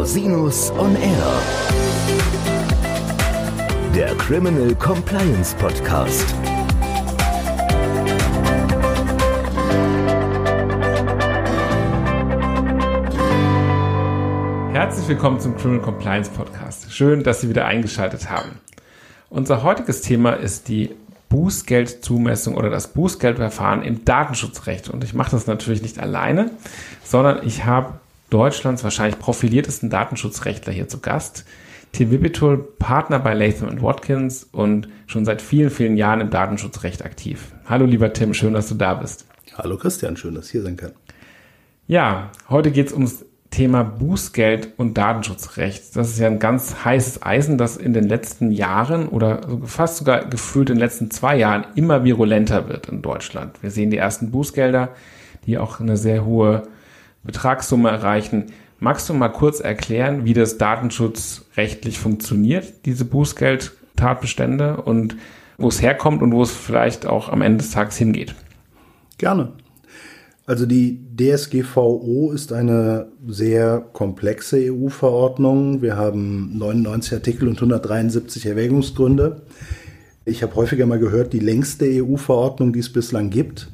Rosinus on Air. Der Criminal Compliance Podcast. Herzlich willkommen zum Criminal Compliance Podcast. Schön, dass Sie wieder eingeschaltet haben. Unser heutiges Thema ist die Bußgeldzumessung oder das Bußgeldverfahren im Datenschutzrecht. Und ich mache das natürlich nicht alleine, sondern ich habe Deutschlands wahrscheinlich profiliertesten Datenschutzrechtler hier zu Gast. Tim Wibitul, Partner bei Latham Watkins und schon seit vielen, vielen Jahren im Datenschutzrecht aktiv. Hallo lieber Tim, schön, dass du da bist. Hallo Christian, schön, dass ich hier sein kann. Ja, heute geht es ums Thema Bußgeld und Datenschutzrecht. Das ist ja ein ganz heißes Eisen, das in den letzten Jahren oder fast sogar gefühlt in den letzten zwei Jahren immer virulenter wird in Deutschland. Wir sehen die ersten Bußgelder, die auch eine sehr hohe Betragssumme erreichen. Magst du mal kurz erklären, wie das datenschutzrechtlich funktioniert, diese Bußgeldtatbestände und wo es herkommt und wo es vielleicht auch am Ende des Tages hingeht? Gerne. Also die DSGVO ist eine sehr komplexe EU-Verordnung. Wir haben 99 Artikel und 173 Erwägungsgründe. Ich habe häufiger mal gehört, die längste EU-Verordnung, die es bislang gibt.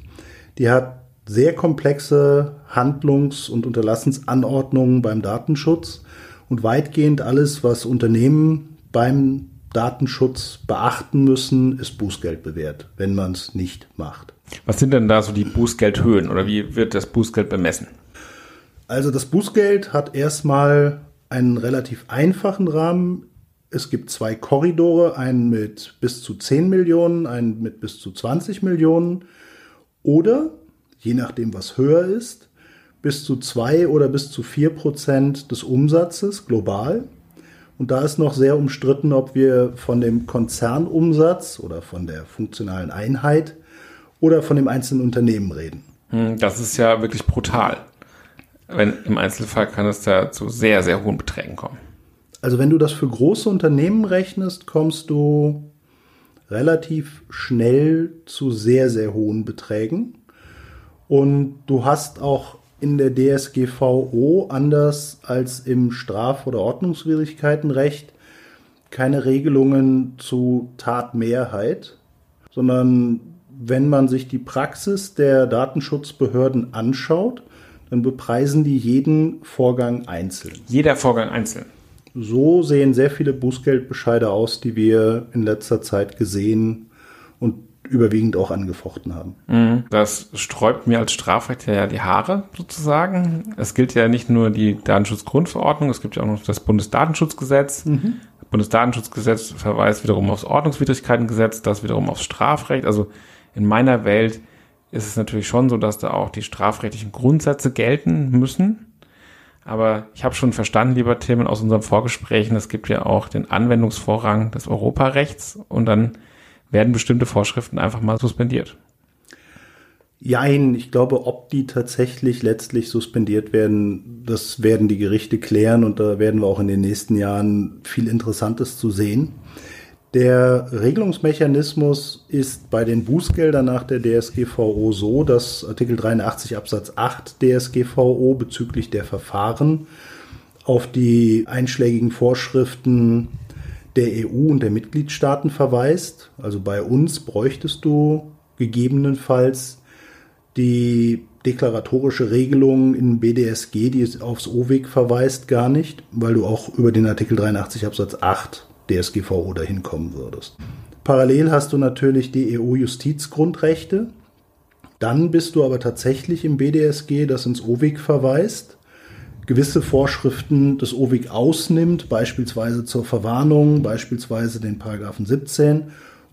Die hat sehr komplexe Handlungs- und Unterlassensanordnungen beim Datenschutz und weitgehend alles, was Unternehmen beim Datenschutz beachten müssen, ist Bußgeld bewährt, wenn man es nicht macht. Was sind denn da so die Bußgeldhöhen oder wie wird das Bußgeld bemessen? Also das Bußgeld hat erstmal einen relativ einfachen Rahmen. Es gibt zwei Korridore, einen mit bis zu 10 Millionen, einen mit bis zu 20 Millionen oder je nachdem, was höher ist, bis zu zwei oder bis zu vier Prozent des Umsatzes global. Und da ist noch sehr umstritten, ob wir von dem Konzernumsatz oder von der funktionalen Einheit oder von dem einzelnen Unternehmen reden. Hm, das ist ja wirklich brutal. Wenn, Im Einzelfall kann es da zu sehr, sehr hohen Beträgen kommen. Also wenn du das für große Unternehmen rechnest, kommst du relativ schnell zu sehr, sehr hohen Beträgen. Und du hast auch in der DSGVO anders als im Straf- oder Ordnungswidrigkeitenrecht keine Regelungen zu Tatmehrheit, sondern wenn man sich die Praxis der Datenschutzbehörden anschaut, dann bepreisen die jeden Vorgang einzeln. Jeder Vorgang einzeln. So sehen sehr viele Bußgeldbescheide aus, die wir in letzter Zeit gesehen überwiegend auch angefochten haben. Mhm. Das sträubt mir als Strafrechtler ja die Haare sozusagen. Es gilt ja nicht nur die Datenschutzgrundverordnung, es gibt ja auch noch das Bundesdatenschutzgesetz. Mhm. Das Bundesdatenschutzgesetz verweist wiederum aufs Ordnungswidrigkeitengesetz, das wiederum aufs Strafrecht. Also in meiner Welt ist es natürlich schon so, dass da auch die strafrechtlichen Grundsätze gelten müssen. Aber ich habe schon verstanden, lieber Tim, aus unseren Vorgesprächen, es gibt ja auch den Anwendungsvorrang des Europarechts und dann werden bestimmte Vorschriften einfach mal suspendiert. Jein, ich glaube, ob die tatsächlich letztlich suspendiert werden, das werden die Gerichte klären und da werden wir auch in den nächsten Jahren viel Interessantes zu sehen. Der Regelungsmechanismus ist bei den Bußgeldern nach der DSGVO so, dass Artikel 83 Absatz 8 DSGVO bezüglich der Verfahren auf die einschlägigen Vorschriften der EU und der Mitgliedstaaten verweist. Also bei uns bräuchtest du gegebenenfalls die deklaratorische Regelung in BDSG, die aufs OWIG verweist, gar nicht, weil du auch über den Artikel 83 Absatz 8 DSGVO dahin kommen würdest. Parallel hast du natürlich die EU-Justizgrundrechte. Dann bist du aber tatsächlich im BDSG, das ins OWIG verweist gewisse Vorschriften des OWIG ausnimmt, beispielsweise zur Verwarnung, beispielsweise den Paragraphen 17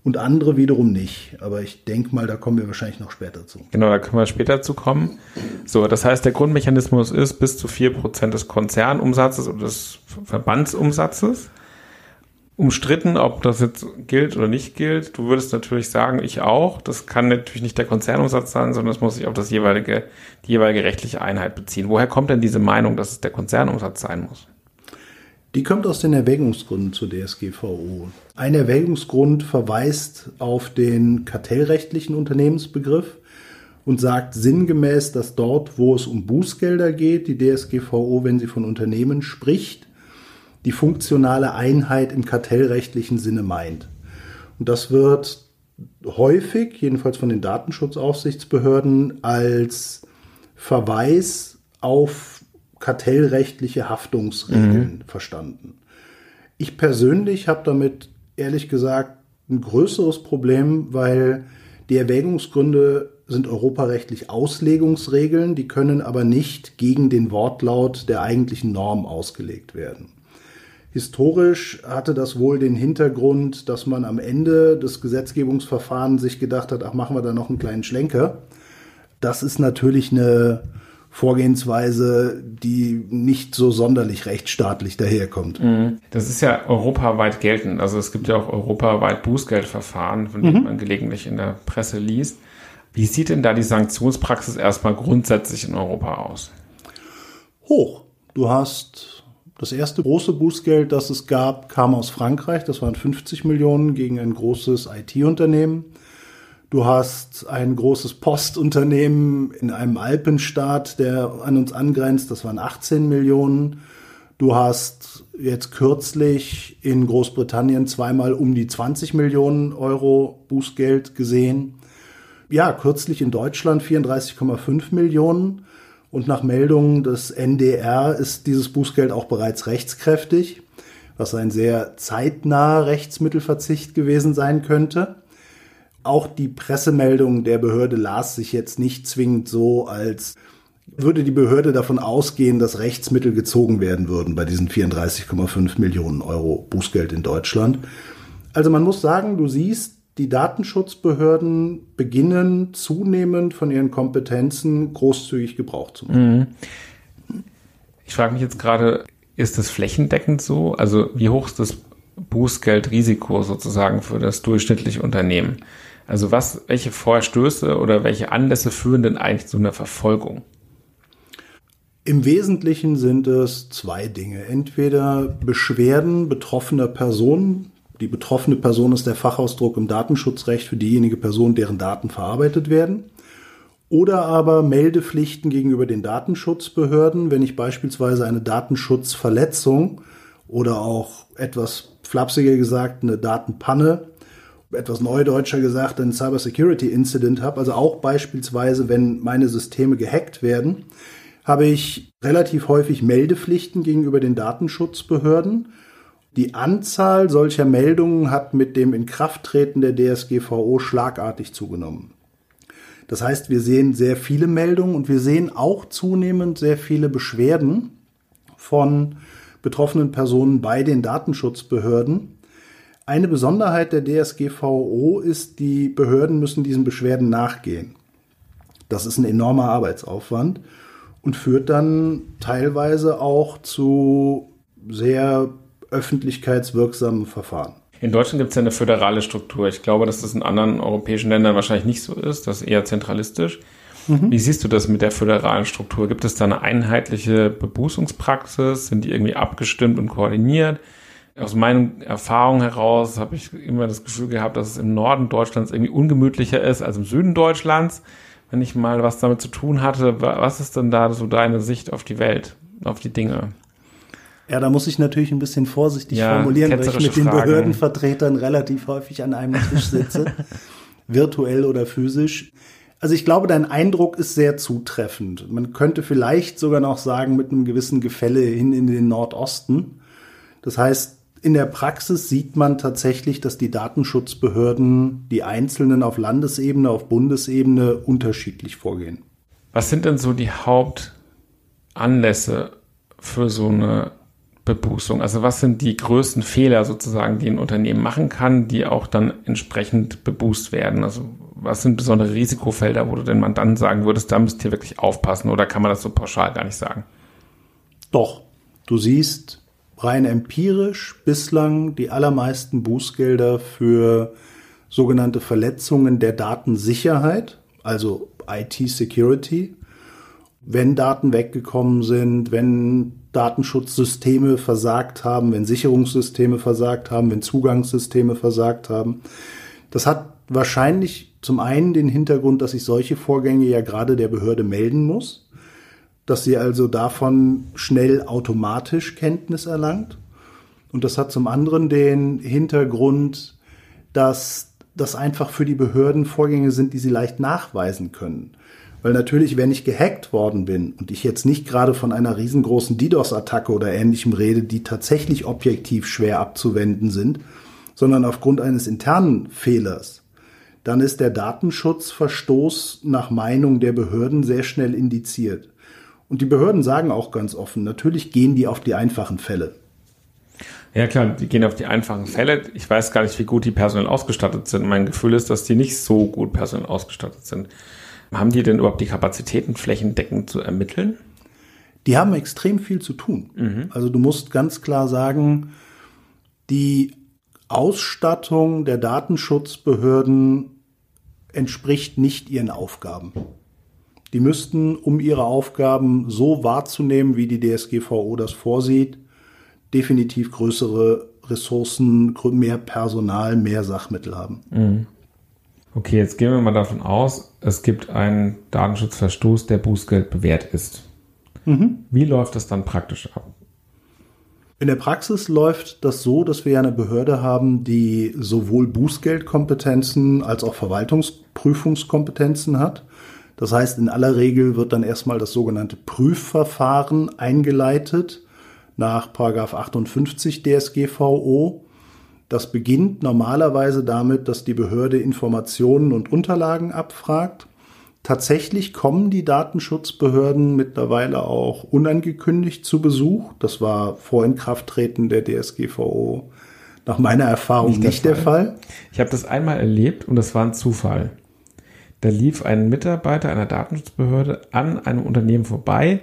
und andere wiederum nicht. Aber ich denke mal, da kommen wir wahrscheinlich noch später zu. Genau, da können wir später zu kommen. So, das heißt, der Grundmechanismus ist bis zu 4% des Konzernumsatzes oder des Verbandsumsatzes umstritten, ob das jetzt gilt oder nicht gilt. Du würdest natürlich sagen, ich auch. Das kann natürlich nicht der Konzernumsatz sein, sondern es muss sich auf das jeweilige, die jeweilige rechtliche Einheit beziehen. Woher kommt denn diese Meinung, dass es der Konzernumsatz sein muss? Die kommt aus den Erwägungsgründen zur DSGVO. Ein Erwägungsgrund verweist auf den kartellrechtlichen Unternehmensbegriff und sagt sinngemäß, dass dort, wo es um Bußgelder geht, die DSGVO, wenn sie von Unternehmen spricht, die funktionale Einheit im kartellrechtlichen Sinne meint. Und das wird häufig, jedenfalls von den Datenschutzaufsichtsbehörden, als Verweis auf kartellrechtliche Haftungsregeln mhm. verstanden. Ich persönlich habe damit ehrlich gesagt ein größeres Problem, weil die Erwägungsgründe sind europarechtlich Auslegungsregeln, die können aber nicht gegen den Wortlaut der eigentlichen Norm ausgelegt werden. Historisch hatte das wohl den Hintergrund, dass man am Ende des Gesetzgebungsverfahrens sich gedacht hat, ach, machen wir da noch einen kleinen Schlenker. Das ist natürlich eine Vorgehensweise, die nicht so sonderlich rechtsstaatlich daherkommt. Mhm. Das ist ja europaweit geltend. Also es gibt ja auch europaweit Bußgeldverfahren, von denen mhm. man gelegentlich in der Presse liest. Wie sieht denn da die Sanktionspraxis erstmal grundsätzlich in Europa aus? Hoch. Du hast das erste große Bußgeld, das es gab, kam aus Frankreich. Das waren 50 Millionen gegen ein großes IT-Unternehmen. Du hast ein großes Postunternehmen in einem Alpenstaat, der an uns angrenzt. Das waren 18 Millionen. Du hast jetzt kürzlich in Großbritannien zweimal um die 20 Millionen Euro Bußgeld gesehen. Ja, kürzlich in Deutschland 34,5 Millionen. Und nach Meldungen des NDR ist dieses Bußgeld auch bereits rechtskräftig, was ein sehr zeitnaher Rechtsmittelverzicht gewesen sein könnte. Auch die Pressemeldung der Behörde las sich jetzt nicht zwingend so, als würde die Behörde davon ausgehen, dass Rechtsmittel gezogen werden würden bei diesen 34,5 Millionen Euro Bußgeld in Deutschland. Also man muss sagen, du siehst, die Datenschutzbehörden beginnen zunehmend von ihren Kompetenzen großzügig Gebrauch zu machen. Mhm. Ich frage mich jetzt gerade, ist das flächendeckend so? Also wie hoch ist das Bußgeldrisiko sozusagen für das durchschnittliche Unternehmen? Also was, welche Vorstöße oder welche Anlässe führen denn eigentlich zu einer Verfolgung? Im Wesentlichen sind es zwei Dinge. Entweder Beschwerden betroffener Personen, die betroffene Person ist der Fachausdruck im Datenschutzrecht für diejenige Person, deren Daten verarbeitet werden. Oder aber Meldepflichten gegenüber den Datenschutzbehörden, wenn ich beispielsweise eine Datenschutzverletzung oder auch etwas flapsiger gesagt eine Datenpanne, etwas neudeutscher gesagt ein Cybersecurity Incident habe, also auch beispielsweise, wenn meine Systeme gehackt werden, habe ich relativ häufig Meldepflichten gegenüber den Datenschutzbehörden die Anzahl solcher Meldungen hat mit dem Inkrafttreten der DSGVO schlagartig zugenommen. Das heißt, wir sehen sehr viele Meldungen und wir sehen auch zunehmend sehr viele Beschwerden von betroffenen Personen bei den Datenschutzbehörden. Eine Besonderheit der DSGVO ist, die Behörden müssen diesen Beschwerden nachgehen. Das ist ein enormer Arbeitsaufwand und führt dann teilweise auch zu sehr öffentlichkeitswirksamen Verfahren. In Deutschland gibt es ja eine föderale Struktur. Ich glaube, dass das in anderen europäischen Ländern wahrscheinlich nicht so ist. Das ist eher zentralistisch. Mhm. Wie siehst du das mit der föderalen Struktur? Gibt es da eine einheitliche Bebußungspraxis? Sind die irgendwie abgestimmt und koordiniert? Aus meinen Erfahrungen heraus habe ich immer das Gefühl gehabt, dass es im Norden Deutschlands irgendwie ungemütlicher ist als im Süden Deutschlands. Wenn ich mal was damit zu tun hatte, was ist denn da so deine Sicht auf die Welt, auf die Dinge? Ja, da muss ich natürlich ein bisschen vorsichtig ja, formulieren, weil ich mit den Fragen. Behördenvertretern relativ häufig an einem Tisch sitze, virtuell oder physisch. Also ich glaube, dein Eindruck ist sehr zutreffend. Man könnte vielleicht sogar noch sagen, mit einem gewissen Gefälle hin in den Nordosten. Das heißt, in der Praxis sieht man tatsächlich, dass die Datenschutzbehörden, die einzelnen auf Landesebene, auf Bundesebene unterschiedlich vorgehen. Was sind denn so die Hauptanlässe für so eine Bebußung? Also was sind die größten Fehler sozusagen, die ein Unternehmen machen kann, die auch dann entsprechend bebußt werden? Also was sind besondere Risikofelder, wo du den Mandanten sagen würdest, da müsst ihr wirklich aufpassen oder kann man das so pauschal gar nicht sagen? Doch, du siehst rein empirisch bislang die allermeisten Bußgelder für sogenannte Verletzungen der Datensicherheit, also IT-Security, wenn Daten weggekommen sind, wenn Datenschutzsysteme versagt haben, wenn Sicherungssysteme versagt haben, wenn Zugangssysteme versagt haben. Das hat wahrscheinlich zum einen den Hintergrund, dass ich solche Vorgänge ja gerade der Behörde melden muss, dass sie also davon schnell automatisch Kenntnis erlangt. Und das hat zum anderen den Hintergrund, dass das einfach für die Behörden Vorgänge sind, die sie leicht nachweisen können. Weil natürlich, wenn ich gehackt worden bin und ich jetzt nicht gerade von einer riesengroßen DDoS-Attacke oder ähnlichem rede, die tatsächlich objektiv schwer abzuwenden sind, sondern aufgrund eines internen Fehlers, dann ist der Datenschutzverstoß nach Meinung der Behörden sehr schnell indiziert. Und die Behörden sagen auch ganz offen, natürlich gehen die auf die einfachen Fälle. Ja klar, die gehen auf die einfachen Fälle. Ich weiß gar nicht, wie gut die personell ausgestattet sind. Mein Gefühl ist, dass die nicht so gut personell ausgestattet sind. Haben die denn überhaupt die Kapazitäten, flächendeckend zu ermitteln? Die haben extrem viel zu tun. Mhm. Also du musst ganz klar sagen, die Ausstattung der Datenschutzbehörden entspricht nicht ihren Aufgaben. Die müssten, um ihre Aufgaben so wahrzunehmen, wie die DSGVO das vorsieht, definitiv größere Ressourcen, mehr Personal, mehr Sachmittel haben. Mhm. Okay, jetzt gehen wir mal davon aus, es gibt einen Datenschutzverstoß, der Bußgeld bewährt ist. Mhm. Wie läuft das dann praktisch ab? In der Praxis läuft das so, dass wir eine Behörde haben, die sowohl Bußgeldkompetenzen als auch Verwaltungsprüfungskompetenzen hat. Das heißt, in aller Regel wird dann erstmal das sogenannte Prüfverfahren eingeleitet nach 58 DSGVO. Das beginnt normalerweise damit, dass die Behörde Informationen und Unterlagen abfragt. Tatsächlich kommen die Datenschutzbehörden mittlerweile auch unangekündigt zu Besuch. Das war vor Inkrafttreten der DSGVO nach meiner Erfahrung nicht, nicht der, Fall. der Fall. Ich habe das einmal erlebt und das war ein Zufall. Da lief ein Mitarbeiter einer Datenschutzbehörde an einem Unternehmen vorbei,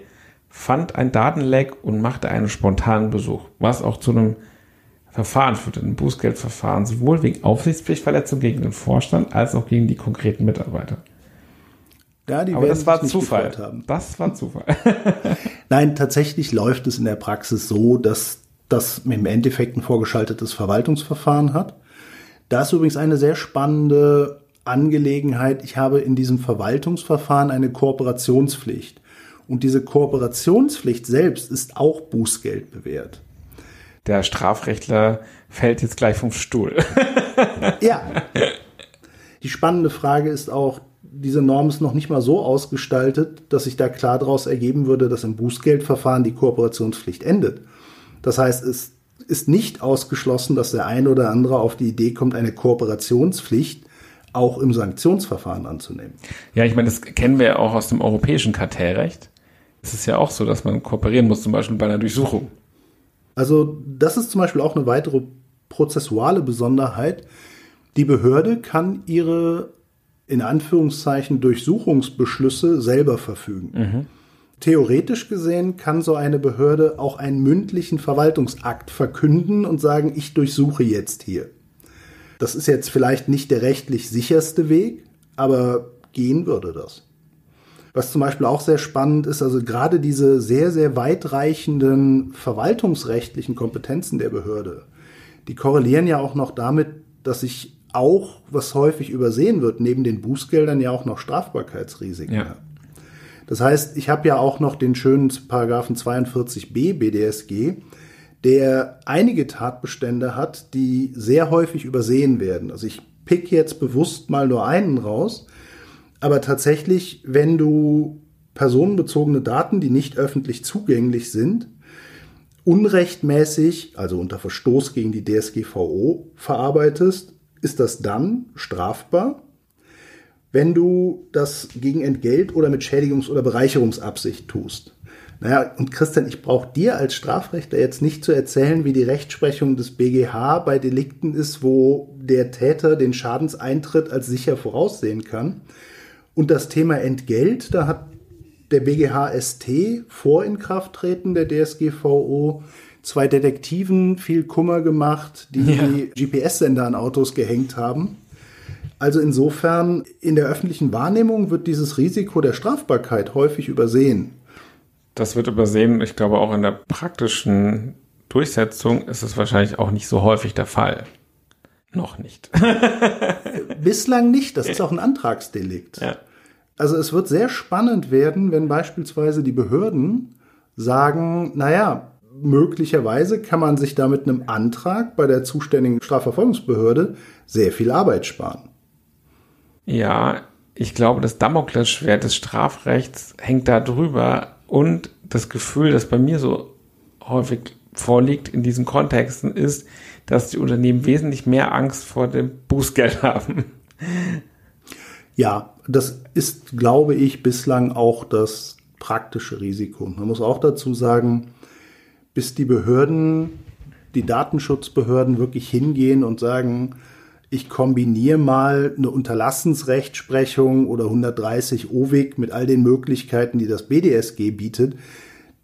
fand ein Datenleck und machte einen spontanen Besuch, was auch zu einem Verfahren führte, ein Bußgeldverfahren, sowohl wegen Aufsichtspflichtverletzung gegen den Vorstand als auch gegen die konkreten Mitarbeiter. Ja, Aber das war Zufall. Das war Zufall. Nein, tatsächlich läuft es in der Praxis so, dass das im Endeffekt ein vorgeschaltetes Verwaltungsverfahren hat. Da ist übrigens eine sehr spannende Angelegenheit. Ich habe in diesem Verwaltungsverfahren eine Kooperationspflicht. Und diese Kooperationspflicht selbst ist auch Bußgeld bewährt. Der Strafrechtler fällt jetzt gleich vom Stuhl. ja. Die spannende Frage ist auch, diese Norm ist noch nicht mal so ausgestaltet, dass sich da klar daraus ergeben würde, dass im Bußgeldverfahren die Kooperationspflicht endet. Das heißt, es ist nicht ausgeschlossen, dass der eine oder andere auf die Idee kommt, eine Kooperationspflicht auch im Sanktionsverfahren anzunehmen. Ja, ich meine, das kennen wir ja auch aus dem europäischen Kartellrecht. Es ist ja auch so, dass man kooperieren muss, zum Beispiel bei einer Durchsuchung. Also das ist zum Beispiel auch eine weitere prozessuale Besonderheit. Die Behörde kann ihre in Anführungszeichen Durchsuchungsbeschlüsse selber verfügen. Mhm. Theoretisch gesehen kann so eine Behörde auch einen mündlichen Verwaltungsakt verkünden und sagen, ich durchsuche jetzt hier. Das ist jetzt vielleicht nicht der rechtlich sicherste Weg, aber gehen würde das. Was zum Beispiel auch sehr spannend ist, also gerade diese sehr, sehr weitreichenden verwaltungsrechtlichen Kompetenzen der Behörde, die korrelieren ja auch noch damit, dass ich auch, was häufig übersehen wird, neben den Bußgeldern ja auch noch Strafbarkeitsrisiken ja. Das heißt, ich habe ja auch noch den schönen Paragraphen 42b BDSG, der einige Tatbestände hat, die sehr häufig übersehen werden. Also ich pick jetzt bewusst mal nur einen raus, aber tatsächlich, wenn du personenbezogene Daten, die nicht öffentlich zugänglich sind, unrechtmäßig, also unter Verstoß gegen die DSGVO verarbeitest, ist das dann strafbar, wenn du das gegen Entgelt oder mit Schädigungs- oder Bereicherungsabsicht tust. Naja, und Christian, ich brauche dir als Strafrechter jetzt nicht zu erzählen, wie die Rechtsprechung des BGH bei Delikten ist, wo der Täter den Schadenseintritt als sicher voraussehen kann. Und das Thema Entgelt, da hat der BGH ST vor Inkrafttreten der DSGVO zwei Detektiven viel Kummer gemacht, die ja. GPS-Sender an Autos gehängt haben. Also insofern, in der öffentlichen Wahrnehmung wird dieses Risiko der Strafbarkeit häufig übersehen. Das wird übersehen. Ich glaube, auch in der praktischen Durchsetzung ist es wahrscheinlich auch nicht so häufig der Fall. Noch nicht. Bislang nicht, das ist auch ein Antragsdelikt. Ja. Also es wird sehr spannend werden, wenn beispielsweise die Behörden sagen, naja, möglicherweise kann man sich da mit einem Antrag bei der zuständigen Strafverfolgungsbehörde sehr viel Arbeit sparen. Ja, ich glaube, das Damoklesschwert des Strafrechts hängt da drüber und das Gefühl, das bei mir so häufig vorliegt in diesen Kontexten, ist, dass die Unternehmen wesentlich mehr Angst vor dem Bußgeld haben. Ja, das ist, glaube ich, bislang auch das praktische Risiko. Man muss auch dazu sagen, bis die Behörden, die Datenschutzbehörden wirklich hingehen und sagen, ich kombiniere mal eine Unterlassensrechtsprechung oder 130 OWIG mit all den Möglichkeiten, die das BDSG bietet,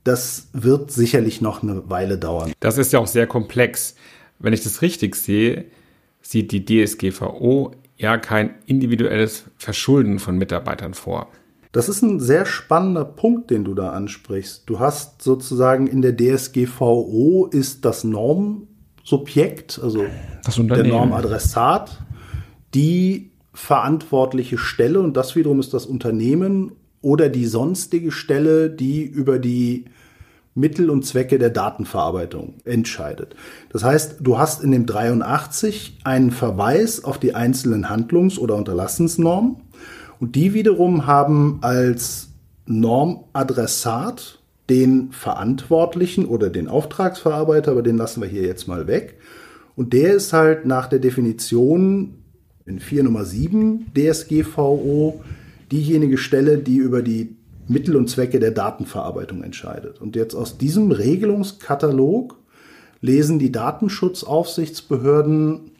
das wird sicherlich noch eine Weile dauern. Das ist ja auch sehr komplex. Wenn ich das richtig sehe, sieht die DSGVO ja kein individuelles Verschulden von Mitarbeitern vor. Das ist ein sehr spannender Punkt, den du da ansprichst. Du hast sozusagen in der DSGVO ist das Normsubjekt, also der Normadressat, die verantwortliche Stelle und das wiederum ist das Unternehmen oder die sonstige Stelle, die über die Mittel und Zwecke der Datenverarbeitung entscheidet. Das heißt, du hast in dem 83 einen Verweis auf die einzelnen Handlungs- oder Unterlassensnormen und die wiederum haben als Normadressat den Verantwortlichen oder den Auftragsverarbeiter, aber den lassen wir hier jetzt mal weg. Und der ist halt nach der Definition in 4 Nummer 7 DSGVO diejenige Stelle, die über die Mittel und Zwecke der Datenverarbeitung entscheidet. Und jetzt aus diesem Regelungskatalog lesen die Datenschutzaufsichtsbehörden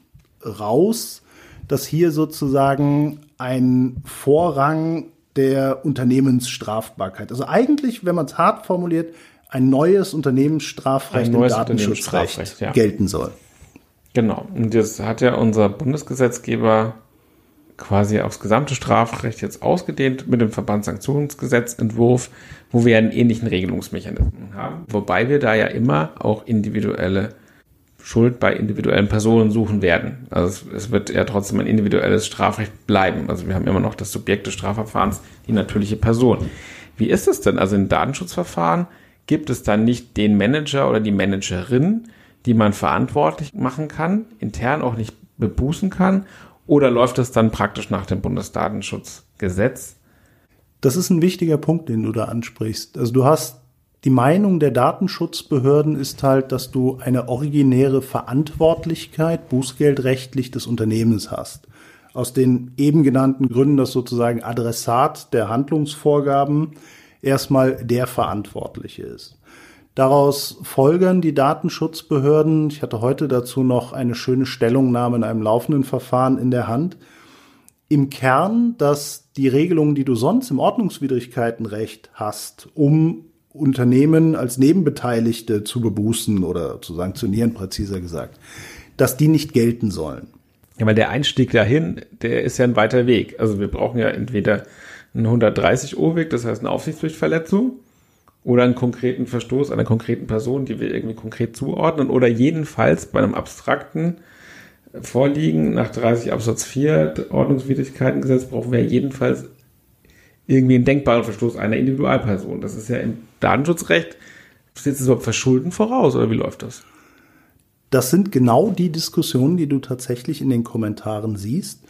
raus, dass hier sozusagen ein Vorrang der Unternehmensstrafbarkeit, also eigentlich, wenn man es hart formuliert, ein neues Unternehmensstrafrecht ein neues im Datenschutzrecht ja. gelten soll. Genau. Und das hat ja unser Bundesgesetzgeber quasi aufs gesamte Strafrecht jetzt ausgedehnt mit dem Verbandssanktionsgesetzentwurf, wo wir einen ähnlichen Regelungsmechanismus haben. Wobei wir da ja immer auch individuelle Schuld bei individuellen Personen suchen werden. Also es, es, wird ja trotzdem ein individuelles Strafrecht bleiben. Also wir haben immer noch das Subjekt des Strafverfahrens, die natürliche Person. Wie ist es denn? Also in Datenschutzverfahren gibt es dann nicht den Manager oder die Managerin, die man verantwortlich machen kann, intern auch nicht bebußen kann? Oder läuft es dann praktisch nach dem Bundesdatenschutzgesetz? Das ist ein wichtiger Punkt, den du da ansprichst. Also du hast die Meinung der Datenschutzbehörden ist halt, dass du eine originäre Verantwortlichkeit bußgeldrechtlich des Unternehmens hast. Aus den eben genannten Gründen, dass sozusagen Adressat der Handlungsvorgaben erstmal der Verantwortliche ist. Daraus folgern die Datenschutzbehörden, ich hatte heute dazu noch eine schöne Stellungnahme in einem laufenden Verfahren in der Hand, im Kern, dass die Regelungen, die du sonst im Ordnungswidrigkeitenrecht hast, um Unternehmen als Nebenbeteiligte zu bebußen oder zu sanktionieren, präziser gesagt, dass die nicht gelten sollen. Ja, weil der Einstieg dahin, der ist ja ein weiter Weg. Also wir brauchen ja entweder einen 130 O-Weg, das heißt eine Aufsichtspflichtverletzung, oder einen konkreten Verstoß einer konkreten Person, die wir irgendwie konkret zuordnen, oder jedenfalls bei einem abstrakten Vorliegen nach 30 Absatz 4 Ordnungswidrigkeitengesetz brauchen wir jedenfalls irgendwie einen denkbaren Verstoß einer Individualperson. Das ist ja im Datenschutzrecht, steht es überhaupt Verschulden voraus oder wie läuft das? Das sind genau die Diskussionen, die du tatsächlich in den Kommentaren siehst.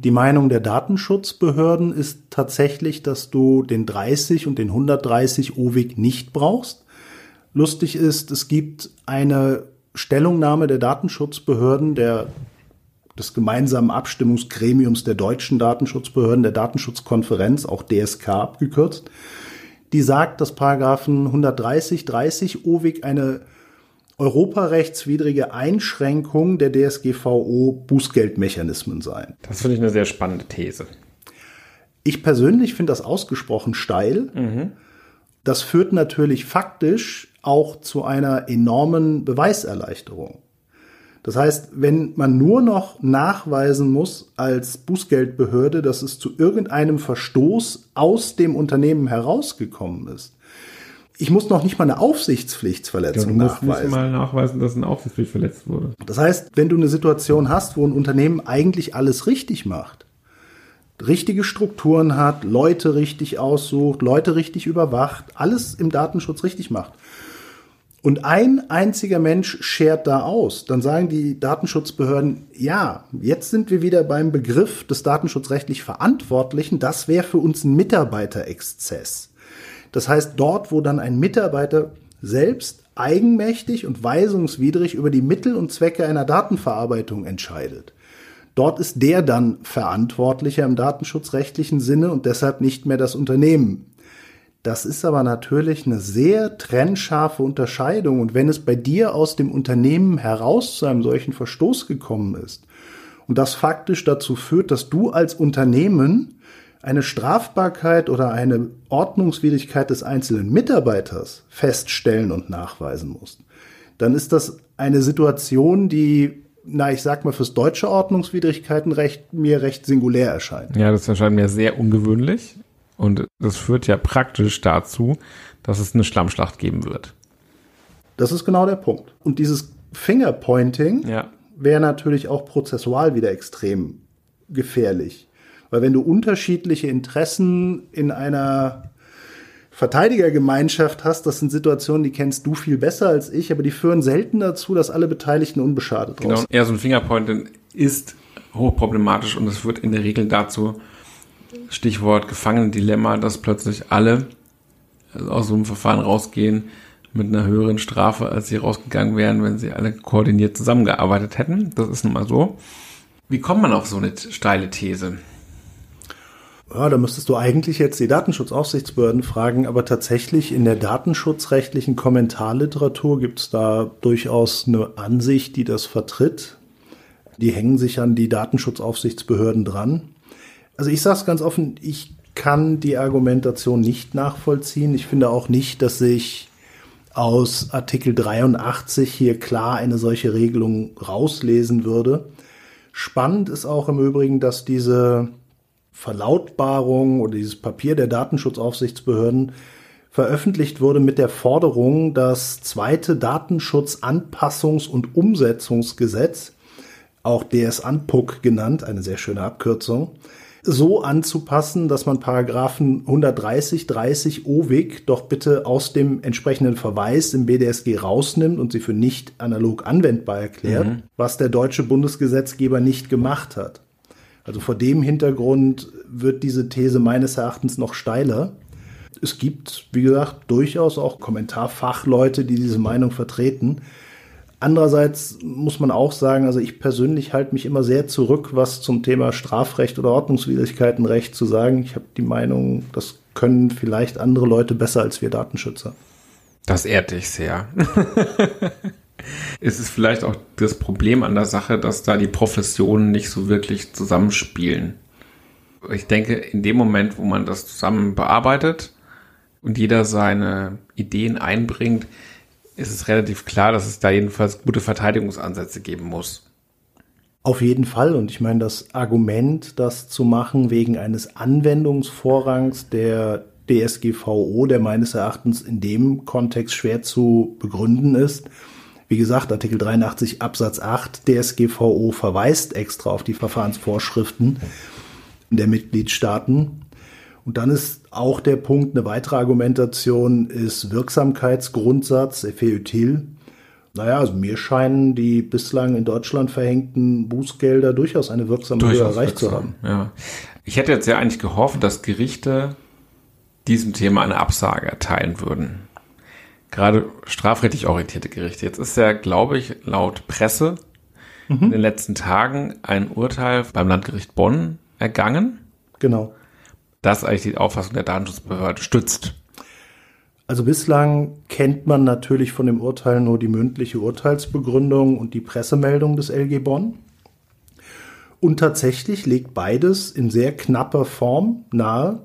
Die Meinung der Datenschutzbehörden ist tatsächlich, dass du den 30 und den 130 OWIG nicht brauchst. Lustig ist, es gibt eine Stellungnahme der Datenschutzbehörden, der, des gemeinsamen Abstimmungsgremiums der deutschen Datenschutzbehörden, der Datenschutzkonferenz, auch DSK abgekürzt, die sagt, dass Paragraphen 130, 30 OWIG eine europarechtswidrige Einschränkung der DSGVO Bußgeldmechanismen sein. Das finde ich eine sehr spannende These. Ich persönlich finde das ausgesprochen steil. Mhm. Das führt natürlich faktisch auch zu einer enormen Beweiserleichterung. Das heißt, wenn man nur noch nachweisen muss als Bußgeldbehörde, dass es zu irgendeinem Verstoß aus dem Unternehmen herausgekommen ist, ich muss noch nicht mal eine Aufsichtspflichtsverletzung du musst nachweisen. nicht mal nachweisen, dass eine Aufsichtspflicht verletzt wurde. Das heißt, wenn du eine Situation hast, wo ein Unternehmen eigentlich alles richtig macht, richtige Strukturen hat, Leute richtig aussucht, Leute richtig überwacht, alles im Datenschutz richtig macht. Und ein einziger Mensch schert da aus. Dann sagen die Datenschutzbehörden, ja, jetzt sind wir wieder beim Begriff des datenschutzrechtlich Verantwortlichen. Das wäre für uns ein Mitarbeiterexzess. Das heißt, dort, wo dann ein Mitarbeiter selbst eigenmächtig und weisungswidrig über die Mittel und Zwecke einer Datenverarbeitung entscheidet. Dort ist der dann Verantwortlicher im datenschutzrechtlichen Sinne und deshalb nicht mehr das Unternehmen. Das ist aber natürlich eine sehr trennscharfe Unterscheidung. Und wenn es bei dir aus dem Unternehmen heraus zu einem solchen Verstoß gekommen ist und das faktisch dazu führt, dass du als Unternehmen eine Strafbarkeit oder eine Ordnungswidrigkeit des einzelnen Mitarbeiters feststellen und nachweisen musst, dann ist das eine Situation, die, na, ich sag mal, fürs deutsche Ordnungswidrigkeitenrecht mir recht singulär erscheint. Ja, das erscheint mir sehr ungewöhnlich. Und das führt ja praktisch dazu, dass es eine Schlammschlacht geben wird. Das ist genau der Punkt. Und dieses Fingerpointing Ja. wäre natürlich auch prozessual wieder extrem gefährlich. Weil wenn du unterschiedliche Interessen in einer Verteidigergemeinschaft hast, das sind Situationen, die kennst du viel besser als ich, aber die führen selten dazu, dass alle Beteiligten unbeschadet Genau, raus. eher so ein Fingerpointing ist hochproblematisch und es führt in der Regel dazu, Stichwort Gefangenendilemma, dass plötzlich alle aus so einem Verfahren rausgehen mit einer höheren Strafe, als sie rausgegangen wären, wenn sie alle koordiniert zusammengearbeitet hätten. Das ist nun mal so. Wie kommt man auf so eine steile These? Ja, da müsstest du eigentlich jetzt die Datenschutzaufsichtsbehörden fragen, aber tatsächlich in der datenschutzrechtlichen Kommentarliteratur gibt es da durchaus eine Ansicht, die das vertritt. Die hängen sich an die Datenschutzaufsichtsbehörden dran. Also ich sage es ganz offen, ich kann die Argumentation nicht nachvollziehen. Ich finde auch nicht, dass sich aus Artikel 83 hier klar eine solche Regelung rauslesen würde. Spannend ist auch im Übrigen, dass diese Verlautbarung oder dieses Papier der Datenschutzaufsichtsbehörden veröffentlicht wurde mit der Forderung, das zweite Datenschutzanpassungs- und Umsetzungsgesetz, auch DS-ANPUC genannt, eine sehr schöne Abkürzung, so anzupassen, dass man Paragraphen 130, 30 OWIG doch bitte aus dem entsprechenden Verweis im BDSG rausnimmt und sie für nicht analog anwendbar erklärt, was der deutsche Bundesgesetzgeber nicht gemacht hat. Also vor dem Hintergrund wird diese These meines Erachtens noch steiler. Es gibt, wie gesagt, durchaus auch Kommentarfachleute, die diese Meinung vertreten. Andererseits muss man auch sagen, also ich persönlich halte mich immer sehr zurück, was zum Thema Strafrecht oder Ordnungswidrigkeitenrecht zu sagen. Ich habe die Meinung, das können vielleicht andere Leute besser als wir Datenschützer. Das ehrt dich sehr. es ist vielleicht auch das Problem an der Sache, dass da die Professionen nicht so wirklich zusammenspielen. Ich denke, in dem Moment, wo man das zusammen bearbeitet und jeder seine Ideen einbringt, ist es relativ klar, dass es da jedenfalls gute Verteidigungsansätze geben muss. Auf jeden Fall. Und ich meine, das Argument, das zu machen wegen eines Anwendungsvorrangs der DSGVO, der meines Erachtens in dem Kontext schwer zu begründen ist. Wie gesagt, Artikel 83 Absatz 8 DSGVO verweist extra auf die Verfahrensvorschriften der Mitgliedstaaten. Und dann ist auch der Punkt, eine weitere Argumentation ist Wirksamkeitsgrundsatz, effet utile. Naja, also mir scheinen die bislang in Deutschland verhängten Bußgelder durchaus eine wirksame Höhe erreicht zu haben. Ja. Ich hätte jetzt ja eigentlich gehofft, dass Gerichte diesem Thema eine Absage erteilen würden. Gerade strafrechtlich orientierte Gerichte. Jetzt ist ja, glaube ich, laut Presse in den letzten Tagen ein Urteil beim Landgericht Bonn ergangen, Genau. das eigentlich die Auffassung der Datenschutzbehörde stützt. Also bislang kennt man natürlich von dem Urteil nur die mündliche Urteilsbegründung und die Pressemeldung des LG Bonn. Und tatsächlich legt beides in sehr knapper Form nahe,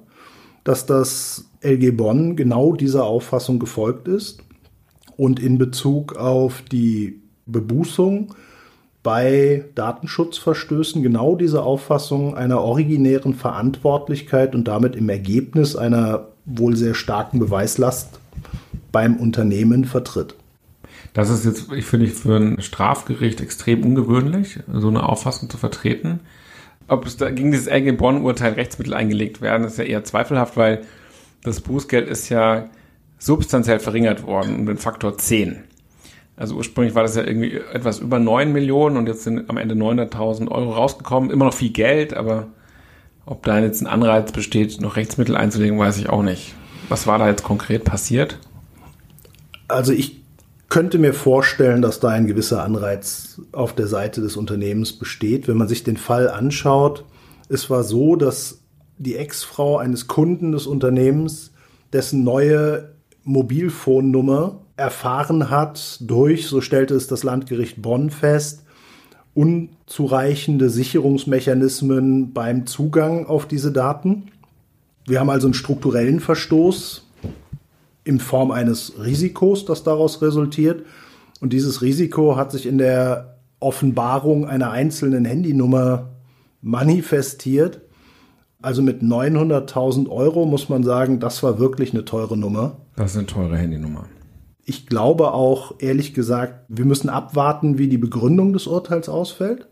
dass das LG Bonn genau dieser Auffassung gefolgt ist und in Bezug auf die Bebußung bei Datenschutzverstößen genau diese Auffassung einer originären Verantwortlichkeit und damit im Ergebnis einer wohl sehr starken Beweislast beim Unternehmen vertritt. Das ist jetzt, ich finde, für ein Strafgericht extrem ungewöhnlich, so eine Auffassung zu vertreten. Ob es da gegen dieses LG Bonn-Urteil Rechtsmittel eingelegt werden, ist ja eher zweifelhaft, weil das Bußgeld ist ja substanziell verringert worden um den Faktor 10. Also ursprünglich war das ja irgendwie etwas über 9 Millionen und jetzt sind am Ende 900.000 Euro rausgekommen. Immer noch viel Geld, aber ob da jetzt ein Anreiz besteht, noch Rechtsmittel einzulegen, weiß ich auch nicht. Was war da jetzt konkret passiert? Also ich könnte mir vorstellen, dass da ein gewisser Anreiz auf der Seite des Unternehmens besteht. Wenn man sich den Fall anschaut, es war so, dass die Ex-Frau eines Kunden des Unternehmens, dessen neue Mobilfonnummer erfahren hat durch, so stellte es das Landgericht Bonn fest, unzureichende Sicherungsmechanismen beim Zugang auf diese Daten. Wir haben also einen strukturellen Verstoß in Form eines Risikos, das daraus resultiert. Und dieses Risiko hat sich in der Offenbarung einer einzelnen Handynummer manifestiert. Also mit 900.000 Euro muss man sagen, das war wirklich eine teure Nummer. Das ist eine teure Handynummer. Ich glaube auch, ehrlich gesagt, wir müssen abwarten, wie die Begründung des Urteils ausfällt.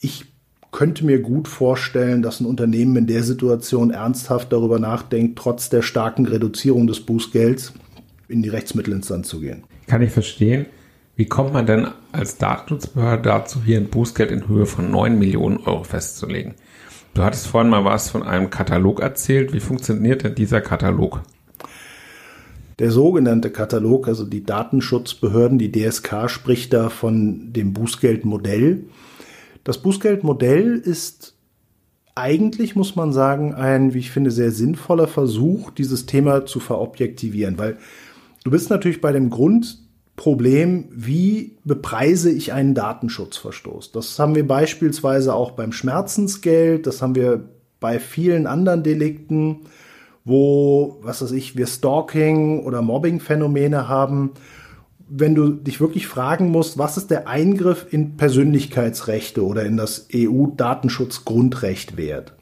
Ich könnte mir gut vorstellen, dass ein Unternehmen in der Situation ernsthaft darüber nachdenkt, trotz der starken Reduzierung des Bußgelds in die Rechtsmittelinstanz zu gehen. Kann ich verstehen. Wie kommt man denn als Datenschutzbehörde dazu, hier ein Bußgeld in Höhe von 9 Millionen Euro festzulegen? Du hattest vorhin mal was von einem Katalog erzählt. Wie funktioniert denn dieser Katalog? Der sogenannte Katalog, also die Datenschutzbehörden, die DSK spricht da von dem Bußgeldmodell. Das Bußgeldmodell ist eigentlich, muss man sagen, ein, wie ich finde, sehr sinnvoller Versuch, dieses Thema zu verobjektivieren, weil du bist natürlich bei dem Grundproblem, wie bepreise ich einen Datenschutzverstoß? Das haben wir beispielsweise auch beim Schmerzensgeld, das haben wir bei vielen anderen Delikten wo, was weiß ich, wir Stalking oder Mobbing-Phänomene haben, wenn du dich wirklich fragen musst, was ist der Eingriff in Persönlichkeitsrechte oder in das EU-Datenschutzgrundrecht wert?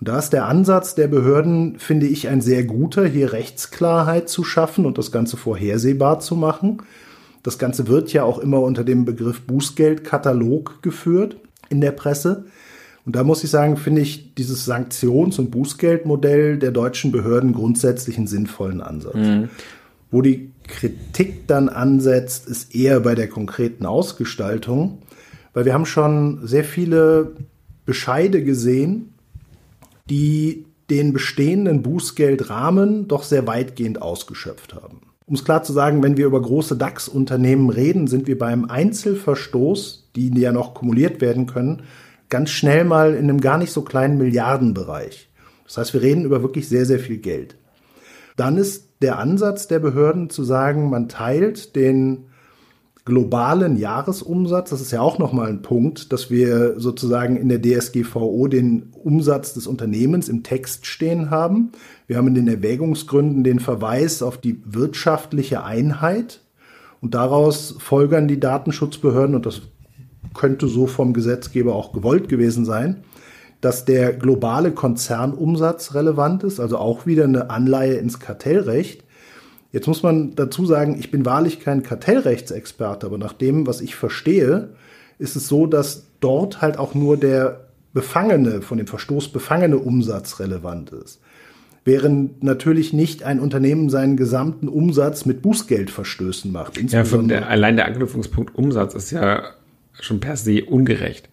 Und da ist der Ansatz der Behörden, finde ich, ein sehr guter, hier Rechtsklarheit zu schaffen und das Ganze vorhersehbar zu machen. Das Ganze wird ja auch immer unter dem Begriff Bußgeldkatalog geführt in der Presse. Und da muss ich sagen, finde ich dieses Sanktions- und Bußgeldmodell der deutschen Behörden grundsätzlich einen sinnvollen Ansatz. Mhm. Wo die Kritik dann ansetzt, ist eher bei der konkreten Ausgestaltung, weil wir haben schon sehr viele Bescheide gesehen, die den bestehenden Bußgeldrahmen doch sehr weitgehend ausgeschöpft haben. Um es klar zu sagen, wenn wir über große DAX-Unternehmen reden, sind wir beim Einzelverstoß, die ja noch kumuliert werden können, ganz schnell mal in einem gar nicht so kleinen Milliardenbereich. Das heißt, wir reden über wirklich sehr, sehr viel Geld. Dann ist der Ansatz der Behörden zu sagen, man teilt den globalen Jahresumsatz, das ist ja auch nochmal ein Punkt, dass wir sozusagen in der DSGVO den Umsatz des Unternehmens im Text stehen haben. Wir haben in den Erwägungsgründen den Verweis auf die wirtschaftliche Einheit und daraus folgern die Datenschutzbehörden, und das könnte so vom Gesetzgeber auch gewollt gewesen sein, dass der globale Konzernumsatz relevant ist, also auch wieder eine Anleihe ins Kartellrecht. Jetzt muss man dazu sagen, ich bin wahrlich kein Kartellrechtsexperte, aber nach dem, was ich verstehe, ist es so, dass dort halt auch nur der befangene, von dem Verstoß befangene Umsatz relevant ist. Während natürlich nicht ein Unternehmen seinen gesamten Umsatz mit Bußgeldverstößen macht. Ja, der, allein der Anknüpfungspunkt Umsatz ist ja schon per se ungerecht.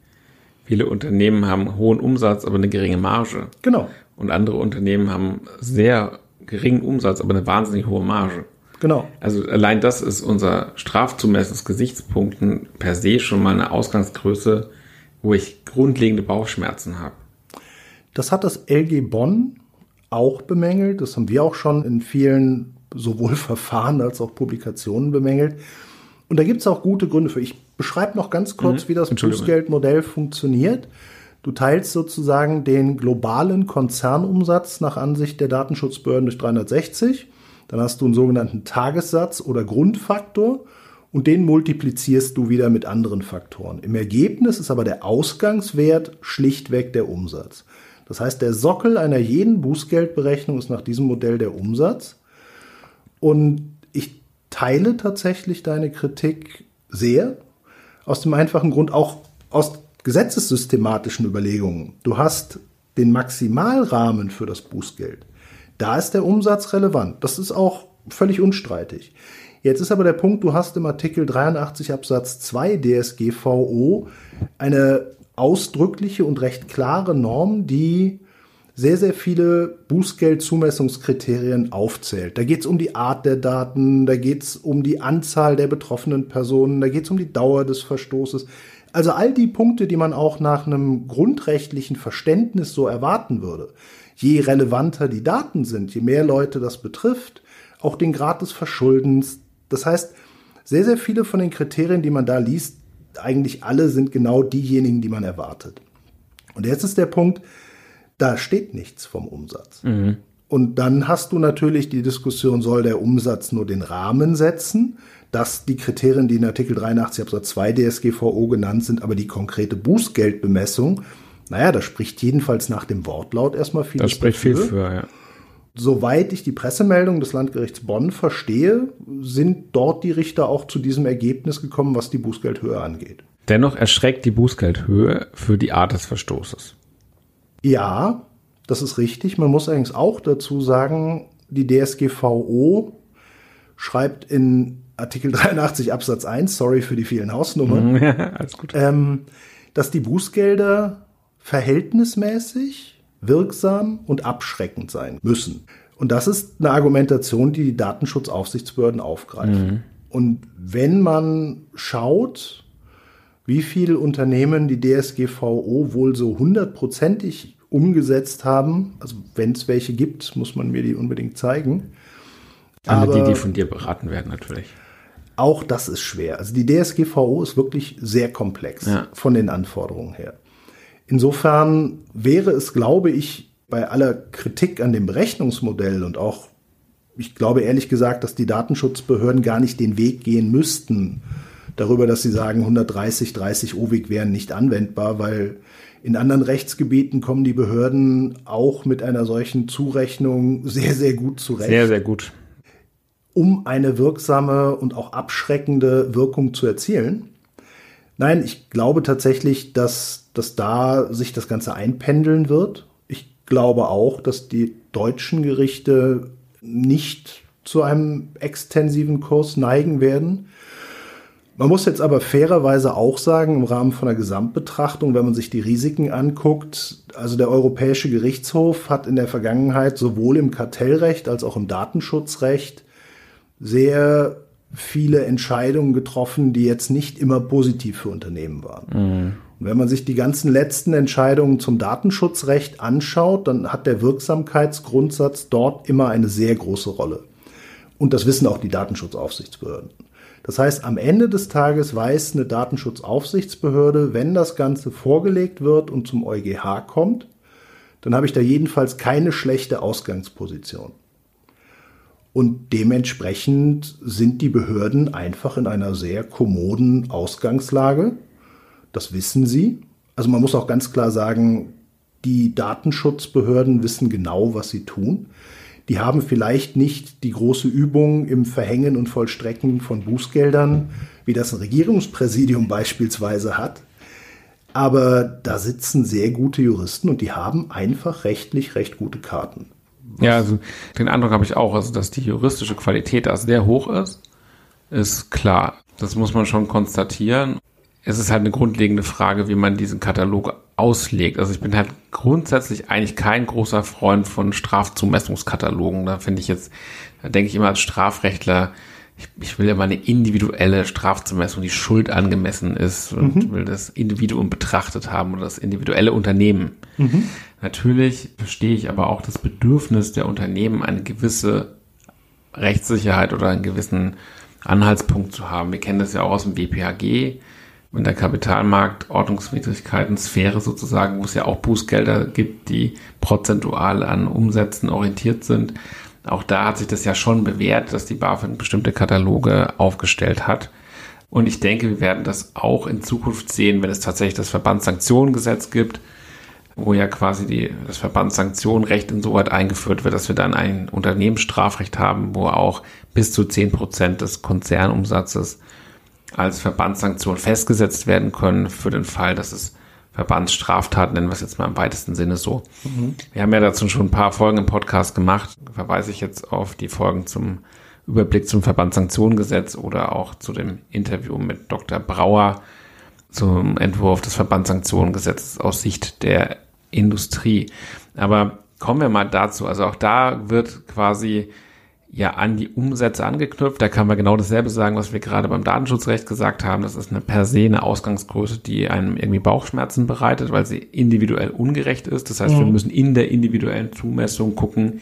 Viele Unternehmen haben hohen Umsatz, aber eine geringe Marge. Genau. Und andere Unternehmen haben sehr geringen Umsatz, aber eine wahnsinnig hohe Marge. Genau. Also allein das ist unser Strafzumessungsgesichtspunkten per se schon mal eine Ausgangsgröße, wo ich grundlegende Bauchschmerzen habe. Das hat das LG Bonn auch bemängelt. Das haben wir auch schon in vielen sowohl Verfahren als auch Publikationen bemängelt. Und da gibt es auch gute Gründe für. Ich beschreibe noch ganz kurz, mhm. wie das Bußgeldmodell funktioniert. Du teilst sozusagen den globalen Konzernumsatz nach Ansicht der Datenschutzbehörden durch 360. Dann hast du einen sogenannten Tagessatz oder Grundfaktor und den multiplizierst du wieder mit anderen Faktoren. Im Ergebnis ist aber der Ausgangswert schlichtweg der Umsatz. Das heißt, der Sockel einer jeden Bußgeldberechnung ist nach diesem Modell der Umsatz. Und ich teile tatsächlich deine Kritik sehr. Aus dem einfachen Grund, auch aus gesetzessystematischen Überlegungen. Du hast den Maximalrahmen für das Bußgeld. Da ist der Umsatz relevant. Das ist auch völlig unstreitig. Jetzt ist aber der Punkt, du hast im Artikel 83 Absatz 2 DSGVO eine ausdrückliche und recht klare Norm, die sehr, sehr viele Bußgeldzumessungskriterien aufzählt. Da geht es um die Art der Daten, da geht es um die Anzahl der betroffenen Personen, da geht es um die Dauer des Verstoßes. Also all die Punkte, die man auch nach einem grundrechtlichen Verständnis so erwarten würde. Je relevanter die Daten sind, je mehr Leute das betrifft, auch den Grad des Verschuldens. Das heißt, sehr, sehr viele von den Kriterien, die man da liest, eigentlich alle sind genau diejenigen, die man erwartet. Und jetzt ist der Punkt, da steht nichts vom Umsatz. Mhm. Und dann hast du natürlich die Diskussion, soll der Umsatz nur den Rahmen setzen? Dass die Kriterien, die in Artikel 83 Absatz 2 DSGVO genannt sind, aber die konkrete Bußgeldbemessung, naja, das spricht jedenfalls nach dem Wortlaut erstmal viel. Das spricht dafür. viel für, ja. Soweit ich die Pressemeldung des Landgerichts Bonn verstehe, sind dort die Richter auch zu diesem Ergebnis gekommen, was die Bußgeldhöhe angeht. Dennoch erschreckt die Bußgeldhöhe für die Art des Verstoßes. Ja, das ist richtig. Man muss allerdings auch dazu sagen, die DSGVO schreibt in Artikel 83 Absatz 1, sorry für die vielen Hausnummern, Alles gut. Ähm, dass die Bußgelder verhältnismäßig, wirksam und abschreckend sein müssen. Und das ist eine Argumentation, die die Datenschutzaufsichtsbehörden aufgreifen. Mhm. Und wenn man schaut, wie viele Unternehmen die DSGVO wohl so hundertprozentig umgesetzt haben, also wenn es welche gibt, muss man mir die unbedingt zeigen. Alle Aber die, die von dir beraten werden, natürlich. Auch das ist schwer. Also die DSGVO ist wirklich sehr komplex ja. von den Anforderungen her. Insofern wäre es, glaube ich, bei aller Kritik an dem Berechnungsmodell und auch, ich glaube ehrlich gesagt, dass die Datenschutzbehörden gar nicht den Weg gehen müssten, darüber, dass sie sagen, 130, 30 OWIG wären nicht anwendbar, weil in anderen Rechtsgebieten kommen die Behörden auch mit einer solchen Zurechnung sehr, sehr gut zurecht. Sehr, sehr gut um eine wirksame und auch abschreckende Wirkung zu erzielen. Nein, ich glaube tatsächlich, dass, dass da sich das Ganze einpendeln wird. Ich glaube auch, dass die deutschen Gerichte nicht zu einem extensiven Kurs neigen werden. Man muss jetzt aber fairerweise auch sagen, im Rahmen von der Gesamtbetrachtung, wenn man sich die Risiken anguckt, also der Europäische Gerichtshof hat in der Vergangenheit sowohl im Kartellrecht als auch im Datenschutzrecht sehr viele Entscheidungen getroffen, die jetzt nicht immer positiv für Unternehmen waren. Mhm. Und wenn man sich die ganzen letzten Entscheidungen zum Datenschutzrecht anschaut, dann hat der Wirksamkeitsgrundsatz dort immer eine sehr große Rolle. Und das wissen auch die Datenschutzaufsichtsbehörden. Das heißt, am Ende des Tages weiß eine Datenschutzaufsichtsbehörde, wenn das Ganze vorgelegt wird und zum EuGH kommt, dann habe ich da jedenfalls keine schlechte Ausgangsposition. Und dementsprechend sind die Behörden einfach in einer sehr kommoden Ausgangslage. Das wissen sie. Also man muss auch ganz klar sagen, die Datenschutzbehörden wissen genau, was sie tun. Die haben vielleicht nicht die große Übung im Verhängen und Vollstrecken von Bußgeldern, wie das ein Regierungspräsidium beispielsweise hat. Aber da sitzen sehr gute Juristen und die haben einfach rechtlich recht gute Karten. Ja, also den Eindruck habe ich auch, also dass die juristische Qualität da sehr hoch ist, ist klar. Das muss man schon konstatieren. Es ist halt eine grundlegende Frage, wie man diesen Katalog auslegt. Also ich bin halt grundsätzlich eigentlich kein großer Freund von Strafzumessungskatalogen. Da finde ich jetzt, da denke ich immer als Strafrechtler, ich, ich will ja mal eine individuelle Strafzumessung, die Schuld angemessen ist und mhm. will das Individuum betrachtet haben oder das individuelle Unternehmen. Mhm. Natürlich verstehe ich aber auch das Bedürfnis der Unternehmen, eine gewisse Rechtssicherheit oder einen gewissen Anhaltspunkt zu haben. Wir kennen das ja auch aus dem WPHG, in der Kapitalmarktordnungswidrigkeiten-Sphäre sozusagen, wo es ja auch Bußgelder gibt, die prozentual an Umsätzen orientiert sind. Auch da hat sich das ja schon bewährt, dass die BaFin bestimmte Kataloge aufgestellt hat. Und ich denke, wir werden das auch in Zukunft sehen, wenn es tatsächlich das Verbandssanktionengesetz gibt, wo ja quasi die, das Verbandssanktionenrecht insoweit eingeführt wird, dass wir dann ein Unternehmensstrafrecht haben, wo auch bis zu zehn Prozent des Konzernumsatzes als Verbandssanktion festgesetzt werden können für den Fall, dass es Verbandsstraftaten, nennen wir es jetzt mal im weitesten Sinne so. Mhm. Wir haben ja dazu schon ein paar Folgen im Podcast gemacht. Verweise ich jetzt auf die Folgen zum Überblick zum Verbandssanktionengesetz oder auch zu dem Interview mit Dr. Brauer zum Entwurf des Verbandssanktionengesetzes aus Sicht der Industrie. Aber kommen wir mal dazu. Also auch da wird quasi ja an die Umsätze angeknüpft. Da kann man genau dasselbe sagen, was wir gerade beim Datenschutzrecht gesagt haben. Das ist eine per se eine Ausgangsgröße, die einem irgendwie Bauchschmerzen bereitet, weil sie individuell ungerecht ist. Das heißt, mhm. wir müssen in der individuellen Zumessung gucken,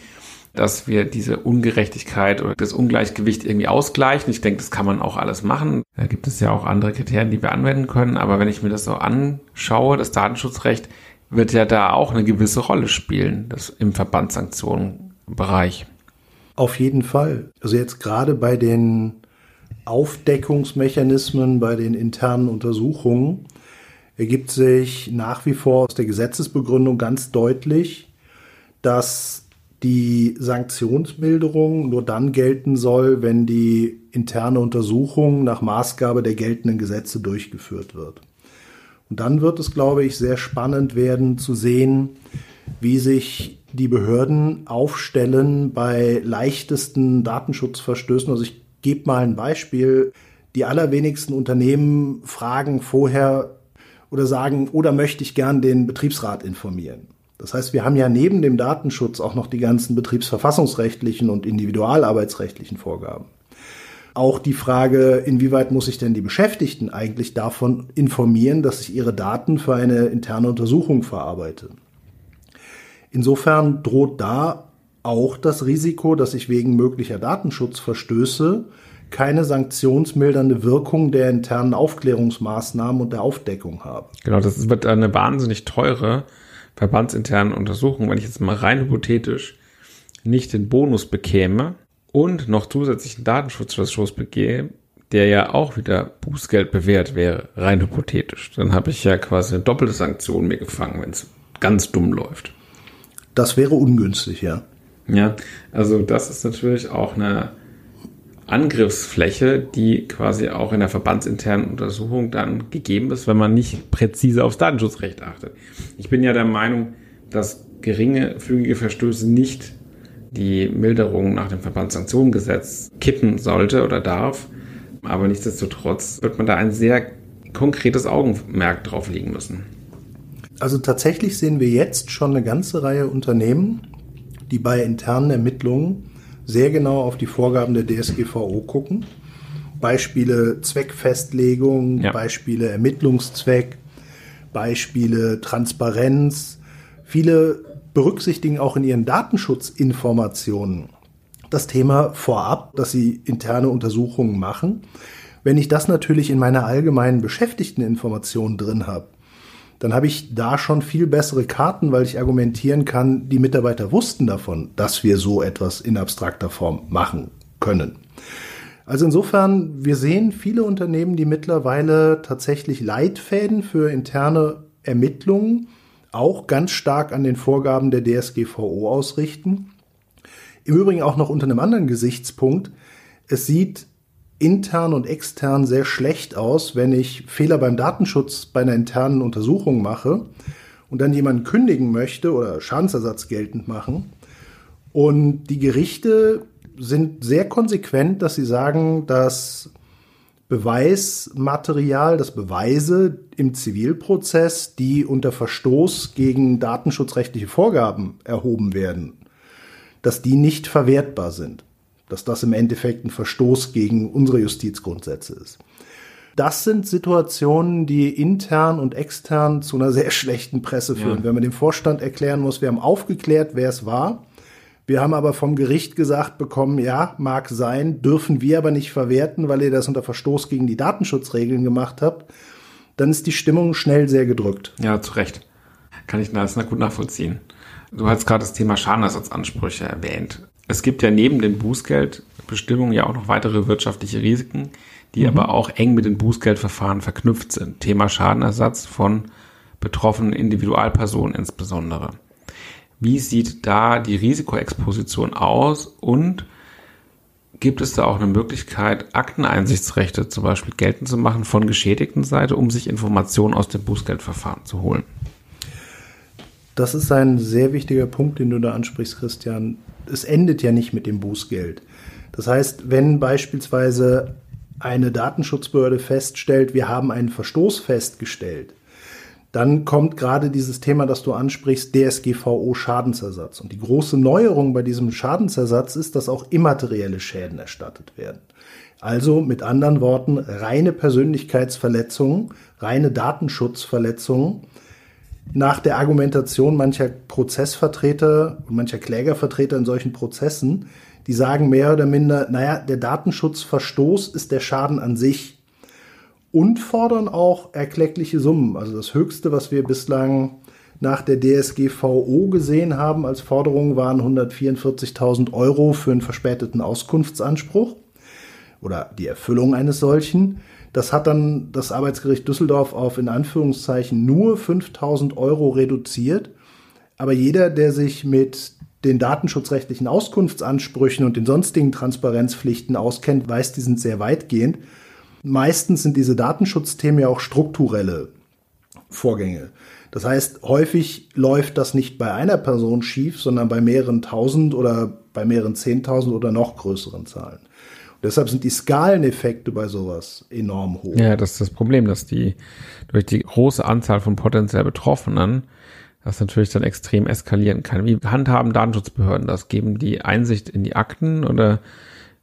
dass wir diese Ungerechtigkeit oder das Ungleichgewicht irgendwie ausgleichen. Ich denke, das kann man auch alles machen. Da gibt es ja auch andere Kriterien, die wir anwenden können. Aber wenn ich mir das so anschaue, das Datenschutzrecht wird ja da auch eine gewisse Rolle spielen, das im Verbandssanktionenbereich. Auf jeden Fall. Also jetzt gerade bei den Aufdeckungsmechanismen, bei den internen Untersuchungen ergibt sich nach wie vor aus der Gesetzesbegründung ganz deutlich, dass die Sanktionsmilderung nur dann gelten soll, wenn die interne Untersuchung nach Maßgabe der geltenden Gesetze durchgeführt wird. Und dann wird es, glaube ich, sehr spannend werden zu sehen, wie sich die Behörden aufstellen bei leichtesten Datenschutzverstößen. Also ich gebe mal ein Beispiel. Die allerwenigsten Unternehmen fragen vorher oder sagen, oder möchte ich gern den Betriebsrat informieren. Das heißt, wir haben ja neben dem Datenschutz auch noch die ganzen betriebsverfassungsrechtlichen und individualarbeitsrechtlichen Vorgaben. Auch die Frage, inwieweit muss ich denn die Beschäftigten eigentlich davon informieren, dass ich ihre Daten für eine interne Untersuchung verarbeite. Insofern droht da auch das Risiko, dass ich wegen möglicher Datenschutzverstöße keine sanktionsmildernde Wirkung der internen Aufklärungsmaßnahmen und der Aufdeckung habe. Genau, das wird eine wahnsinnig teure verbandsinterne Untersuchung, wenn ich jetzt mal rein hypothetisch nicht den Bonus bekäme und noch zusätzlichen Datenschutzverstoß begehe, der ja auch wieder Bußgeld bewährt wäre, rein hypothetisch. Dann habe ich ja quasi eine doppelte Sanktion mir gefangen, wenn es ganz dumm läuft. Das wäre ungünstig, ja. Ja, also das ist natürlich auch eine Angriffsfläche, die quasi auch in der verbandsinternen Untersuchung dann gegeben ist, wenn man nicht präzise aufs Datenschutzrecht achtet. Ich bin ja der Meinung, dass geringe flügige Verstöße nicht die Milderung nach dem Verbandssanktionengesetz kippen sollte oder darf. Aber nichtsdestotrotz wird man da ein sehr konkretes Augenmerk drauf legen müssen. Also tatsächlich sehen wir jetzt schon eine ganze Reihe Unternehmen, die bei internen Ermittlungen sehr genau auf die Vorgaben der DSGVO gucken. Beispiele Zweckfestlegung, ja. Beispiele Ermittlungszweck, Beispiele Transparenz. Viele berücksichtigen auch in ihren Datenschutzinformationen das Thema vorab, dass sie interne Untersuchungen machen. Wenn ich das natürlich in meiner allgemeinen Beschäftigteninformation drin habe, dann habe ich da schon viel bessere Karten, weil ich argumentieren kann, die Mitarbeiter wussten davon, dass wir so etwas in abstrakter Form machen können. Also insofern, wir sehen viele Unternehmen, die mittlerweile tatsächlich Leitfäden für interne Ermittlungen auch ganz stark an den Vorgaben der DSGVO ausrichten. Im Übrigen auch noch unter einem anderen Gesichtspunkt. Es sieht intern und extern sehr schlecht aus, wenn ich Fehler beim Datenschutz bei einer internen Untersuchung mache und dann jemanden kündigen möchte oder Schadensersatz geltend machen. Und die Gerichte sind sehr konsequent, dass sie sagen, dass Beweismaterial, dass Beweise im Zivilprozess, die unter Verstoß gegen datenschutzrechtliche Vorgaben erhoben werden, dass die nicht verwertbar sind dass das im Endeffekt ein Verstoß gegen unsere Justizgrundsätze ist. Das sind Situationen, die intern und extern zu einer sehr schlechten Presse führen. Ja. Wenn man dem Vorstand erklären muss, wir haben aufgeklärt, wer es war. Wir haben aber vom Gericht gesagt bekommen, ja, mag sein, dürfen wir aber nicht verwerten, weil ihr das unter Verstoß gegen die Datenschutzregeln gemacht habt. Dann ist die Stimmung schnell sehr gedrückt. Ja, zu Recht. Kann ich das gut nachvollziehen. Du hast gerade das Thema Schadenersatzansprüche erwähnt. Es gibt ja neben den Bußgeldbestimmungen ja auch noch weitere wirtschaftliche Risiken, die mhm. aber auch eng mit den Bußgeldverfahren verknüpft sind. Thema Schadenersatz von betroffenen Individualpersonen insbesondere. Wie sieht da die Risikoexposition aus und gibt es da auch eine Möglichkeit, Akteneinsichtsrechte zum Beispiel geltend zu machen von geschädigten Seite, um sich Informationen aus dem Bußgeldverfahren zu holen? Das ist ein sehr wichtiger Punkt, den du da ansprichst, Christian. Es endet ja nicht mit dem Bußgeld. Das heißt, wenn beispielsweise eine Datenschutzbehörde feststellt, wir haben einen Verstoß festgestellt, dann kommt gerade dieses Thema, das du ansprichst, DSGVO Schadensersatz. Und die große Neuerung bei diesem Schadensersatz ist, dass auch immaterielle Schäden erstattet werden. Also mit anderen Worten, reine Persönlichkeitsverletzungen, reine Datenschutzverletzungen nach der Argumentation mancher Prozessvertreter und mancher Klägervertreter in solchen Prozessen, die sagen mehr oder minder, naja, der Datenschutzverstoß ist der Schaden an sich und fordern auch erkleckliche Summen. Also das Höchste, was wir bislang nach der DSGVO gesehen haben als Forderung, waren 144.000 Euro für einen verspäteten Auskunftsanspruch oder die Erfüllung eines solchen. Das hat dann das Arbeitsgericht Düsseldorf auf in Anführungszeichen nur 5000 Euro reduziert. Aber jeder, der sich mit den datenschutzrechtlichen Auskunftsansprüchen und den sonstigen Transparenzpflichten auskennt, weiß, die sind sehr weitgehend. Meistens sind diese Datenschutzthemen ja auch strukturelle Vorgänge. Das heißt, häufig läuft das nicht bei einer Person schief, sondern bei mehreren tausend oder bei mehreren zehntausend oder noch größeren Zahlen. Und deshalb sind die Skaleneffekte bei sowas enorm hoch. Ja, das ist das Problem, dass die durch die große Anzahl von potenziell Betroffenen das natürlich dann extrem eskalieren kann. Wie handhaben Datenschutzbehörden das? Geben die Einsicht in die Akten oder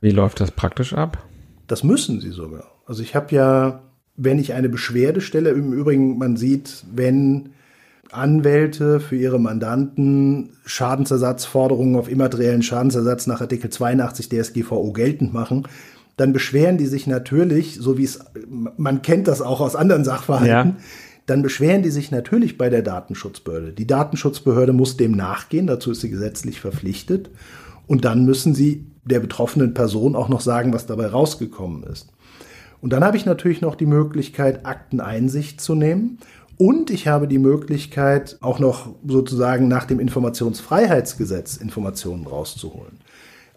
wie läuft das praktisch ab? Das müssen sie sogar. Also ich habe ja, wenn ich eine Beschwerde stelle, im Übrigen, man sieht, wenn Anwälte für ihre Mandanten Schadensersatzforderungen auf immateriellen Schadensersatz nach Artikel 82 DSGVO geltend machen, dann beschweren die sich natürlich, so wie es, man kennt das auch aus anderen Sachverhalten, ja dann beschweren die sich natürlich bei der Datenschutzbehörde. Die Datenschutzbehörde muss dem nachgehen, dazu ist sie gesetzlich verpflichtet. Und dann müssen sie der betroffenen Person auch noch sagen, was dabei rausgekommen ist. Und dann habe ich natürlich noch die Möglichkeit, Akteneinsicht zu nehmen. Und ich habe die Möglichkeit, auch noch sozusagen nach dem Informationsfreiheitsgesetz Informationen rauszuholen.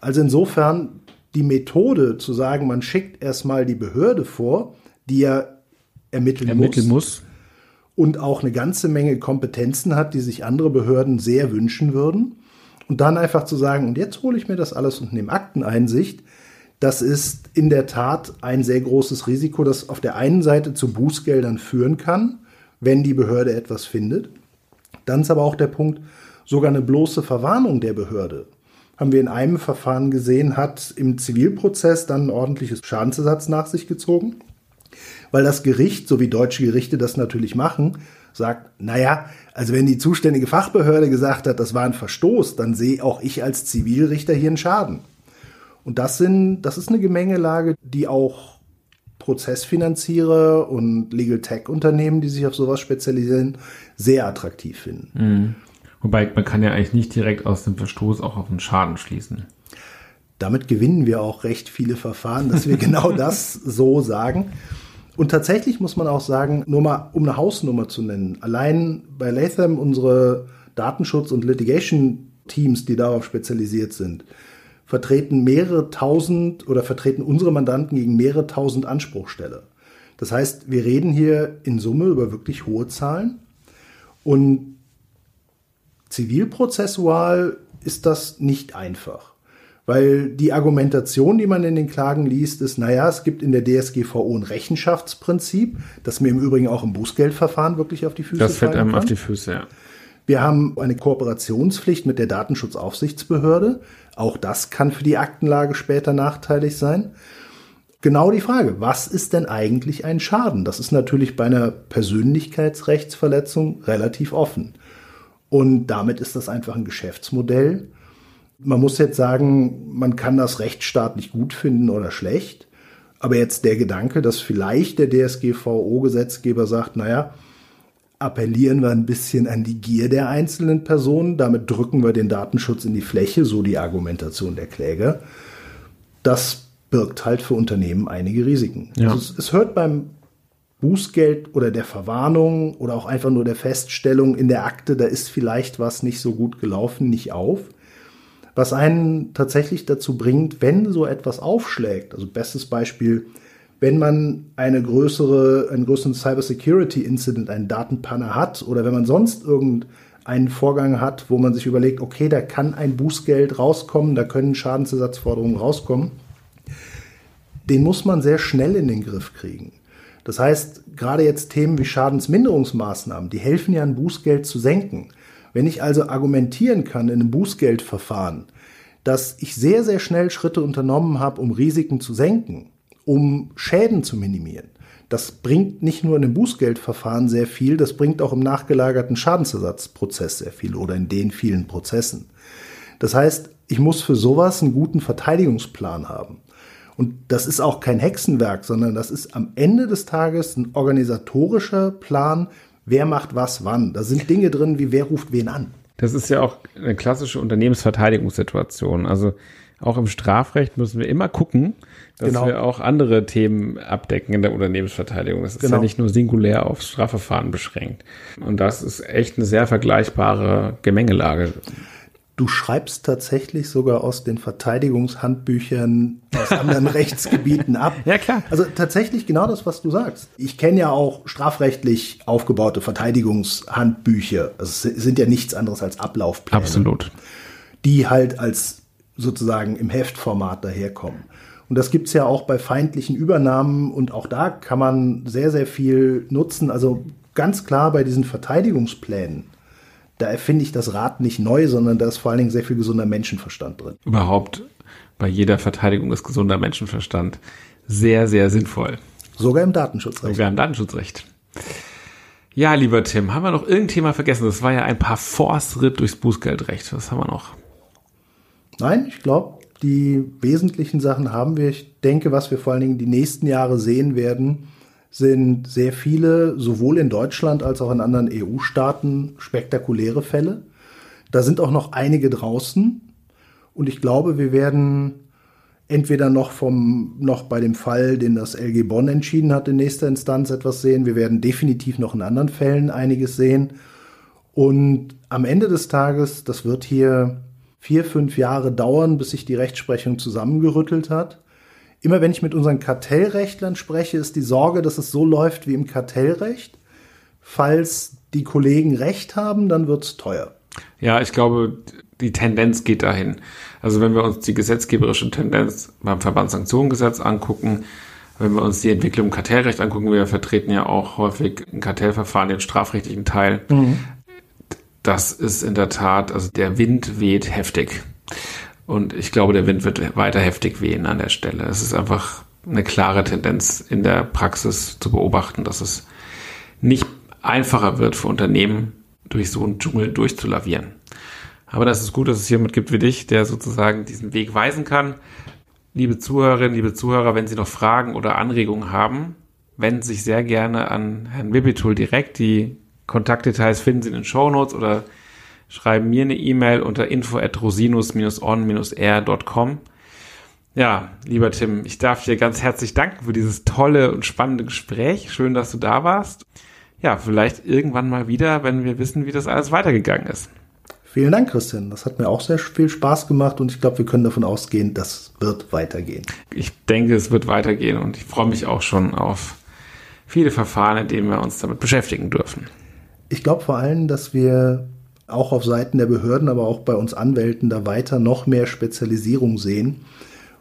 Also insofern die Methode zu sagen, man schickt erstmal die Behörde vor, die ja ermitteln, ermitteln muss, muss und auch eine ganze Menge Kompetenzen hat, die sich andere Behörden sehr wünschen würden. Und dann einfach zu sagen, und jetzt hole ich mir das alles und nehme Akteneinsicht, das ist in der Tat ein sehr großes Risiko, das auf der einen Seite zu Bußgeldern führen kann, wenn die Behörde etwas findet. Dann ist aber auch der Punkt, sogar eine bloße Verwarnung der Behörde. Haben wir in einem Verfahren gesehen, hat im Zivilprozess dann ein ordentliches Schadensersatz nach sich gezogen weil das Gericht, so wie deutsche Gerichte das natürlich machen, sagt, naja, also wenn die zuständige Fachbehörde gesagt hat, das war ein Verstoß, dann sehe auch ich als Zivilrichter hier einen Schaden. Und das sind, das ist eine Gemengelage, die auch Prozessfinanzierer und Legal Tech Unternehmen, die sich auf sowas spezialisieren, sehr attraktiv finden. Mhm. Wobei man kann ja eigentlich nicht direkt aus dem Verstoß auch auf einen Schaden schließen. Damit gewinnen wir auch recht viele Verfahren, dass wir genau das so sagen. Und tatsächlich muss man auch sagen, nur mal um eine Hausnummer zu nennen, allein bei Latham unsere Datenschutz- und Litigation-Teams, die darauf spezialisiert sind, vertreten mehrere tausend oder vertreten unsere Mandanten gegen mehrere tausend Anspruchsteller. Das heißt, wir reden hier in Summe über wirklich hohe Zahlen. Und zivilprozessual ist das nicht einfach. Weil die Argumentation, die man in den Klagen liest, ist, naja, es gibt in der DSGVO ein Rechenschaftsprinzip, das mir im Übrigen auch im Bußgeldverfahren wirklich auf die Füße Das fällt einem kann. auf die Füße, ja. Wir haben eine Kooperationspflicht mit der Datenschutzaufsichtsbehörde. Auch das kann für die Aktenlage später nachteilig sein. Genau die Frage, was ist denn eigentlich ein Schaden? Das ist natürlich bei einer Persönlichkeitsrechtsverletzung relativ offen. Und damit ist das einfach ein Geschäftsmodell, man muss jetzt sagen, man kann das rechtsstaatlich gut finden oder schlecht. Aber jetzt der Gedanke, dass vielleicht der DSGVO-Gesetzgeber sagt, naja, appellieren wir ein bisschen an die Gier der einzelnen Personen, damit drücken wir den Datenschutz in die Fläche, so die Argumentation der Kläger. Das birgt halt für Unternehmen einige Risiken. Ja. Also es, es hört beim Bußgeld oder der Verwarnung oder auch einfach nur der Feststellung in der Akte, da ist vielleicht was nicht so gut gelaufen, nicht auf. Was einen tatsächlich dazu bringt, wenn so etwas aufschlägt, also bestes Beispiel, wenn man eine größere, einen größeren Cybersecurity-Incident, einen Datenpanne hat oder wenn man sonst irgendeinen Vorgang hat, wo man sich überlegt, okay, da kann ein Bußgeld rauskommen, da können Schadensersatzforderungen rauskommen, den muss man sehr schnell in den Griff kriegen. Das heißt, gerade jetzt Themen wie Schadensminderungsmaßnahmen, die helfen ja, ein Bußgeld zu senken. Wenn ich also argumentieren kann in einem Bußgeldverfahren, dass ich sehr, sehr schnell Schritte unternommen habe, um Risiken zu senken, um Schäden zu minimieren, das bringt nicht nur in einem Bußgeldverfahren sehr viel, das bringt auch im nachgelagerten Schadensersatzprozess sehr viel oder in den vielen Prozessen. Das heißt, ich muss für sowas einen guten Verteidigungsplan haben. Und das ist auch kein Hexenwerk, sondern das ist am Ende des Tages ein organisatorischer Plan, wer macht was wann. Da sind Dinge drin, wie wer ruft wen an. Das ist ja auch eine klassische Unternehmensverteidigungssituation. Also auch im Strafrecht müssen wir immer gucken, dass genau. wir auch andere Themen abdecken in der Unternehmensverteidigung. Das ist genau. ja nicht nur singulär aufs Strafverfahren beschränkt. Und das ist echt eine sehr vergleichbare Gemengelage. Du schreibst tatsächlich sogar aus den Verteidigungshandbüchern aus anderen Rechtsgebieten ab. Ja, klar. Also tatsächlich genau das, was du sagst. Ich kenne ja auch strafrechtlich aufgebaute Verteidigungshandbücher. Also es sind ja nichts anderes als Ablaufpläne. Absolut. Die halt als sozusagen im Heftformat daherkommen. Und das gibt's ja auch bei feindlichen Übernahmen und auch da kann man sehr, sehr viel nutzen. Also ganz klar bei diesen Verteidigungsplänen da erfinde ich das Rad nicht neu, sondern da ist vor allen Dingen sehr viel gesunder Menschenverstand drin. Überhaupt bei jeder Verteidigung ist gesunder Menschenverstand sehr, sehr sinnvoll. Sogar im Datenschutzrecht. Sogar im Datenschutzrecht. Ja, lieber Tim, haben wir noch irgendein Thema vergessen? Das war ja ein paar Force-Ritt durchs Bußgeldrecht. Was haben wir noch? Nein, ich glaube, die wesentlichen Sachen haben wir. Ich denke, was wir vor allen Dingen die nächsten Jahre sehen werden, sind sehr viele, sowohl in Deutschland als auch in anderen EU-Staaten, spektakuläre Fälle. Da sind auch noch einige draußen. Und ich glaube, wir werden entweder noch vom, noch bei dem Fall, den das LG Bonn entschieden hat, in nächster Instanz etwas sehen. Wir werden definitiv noch in anderen Fällen einiges sehen. Und am Ende des Tages, das wird hier vier, fünf Jahre dauern, bis sich die Rechtsprechung zusammengerüttelt hat immer wenn ich mit unseren Kartellrechtlern spreche, ist die Sorge, dass es so läuft wie im Kartellrecht. Falls die Kollegen recht haben, dann wird es teuer. Ja, ich glaube, die Tendenz geht dahin. Also wenn wir uns die gesetzgeberische Tendenz beim Verbandssanktionengesetz angucken, wenn wir uns die Entwicklung im Kartellrecht angucken, wir vertreten ja auch häufig ein Kartellverfahren, den strafrechtlichen Teil. Mhm. Das ist in der Tat, also der Wind weht heftig. Und ich glaube, der Wind wird weiter heftig wehen an der Stelle. Es ist einfach eine klare Tendenz in der Praxis zu beobachten, dass es nicht einfacher wird für Unternehmen, durch so einen Dschungel durchzulavieren. Aber das ist gut, dass es jemand gibt wie dich, der sozusagen diesen Weg weisen kann. Liebe Zuhörerinnen, liebe Zuhörer, wenn Sie noch Fragen oder Anregungen haben, wenden Sie sich sehr gerne an Herrn Wibitul direkt. Die Kontaktdetails finden Sie in den Show Notes oder schreiben mir eine E-Mail unter info at rosinus-on-r.com. Ja, lieber Tim, ich darf dir ganz herzlich danken für dieses tolle und spannende Gespräch. Schön, dass du da warst. Ja, vielleicht irgendwann mal wieder, wenn wir wissen, wie das alles weitergegangen ist. Vielen Dank, Christian. Das hat mir auch sehr viel Spaß gemacht und ich glaube, wir können davon ausgehen, das wird weitergehen. Ich denke, es wird weitergehen und ich freue mich auch schon auf viele Verfahren, in denen wir uns damit beschäftigen dürfen. Ich glaube vor allem, dass wir auch auf Seiten der Behörden, aber auch bei uns Anwälten da weiter noch mehr Spezialisierung sehen.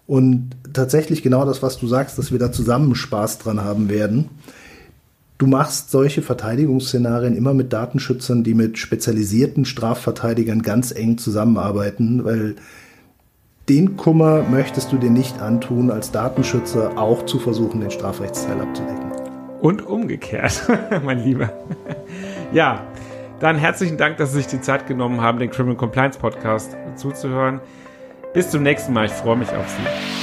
Und tatsächlich genau das, was du sagst, dass wir da zusammen Spaß dran haben werden. Du machst solche Verteidigungsszenarien immer mit Datenschützern, die mit spezialisierten Strafverteidigern ganz eng zusammenarbeiten, weil den Kummer möchtest du dir nicht antun, als Datenschützer auch zu versuchen, den Strafrechtsteil abzudecken. Und umgekehrt, mein Lieber. Ja, dann herzlichen Dank, dass Sie sich die Zeit genommen haben, den Criminal Compliance Podcast zuzuhören. Bis zum nächsten Mal. Ich freue mich auf Sie.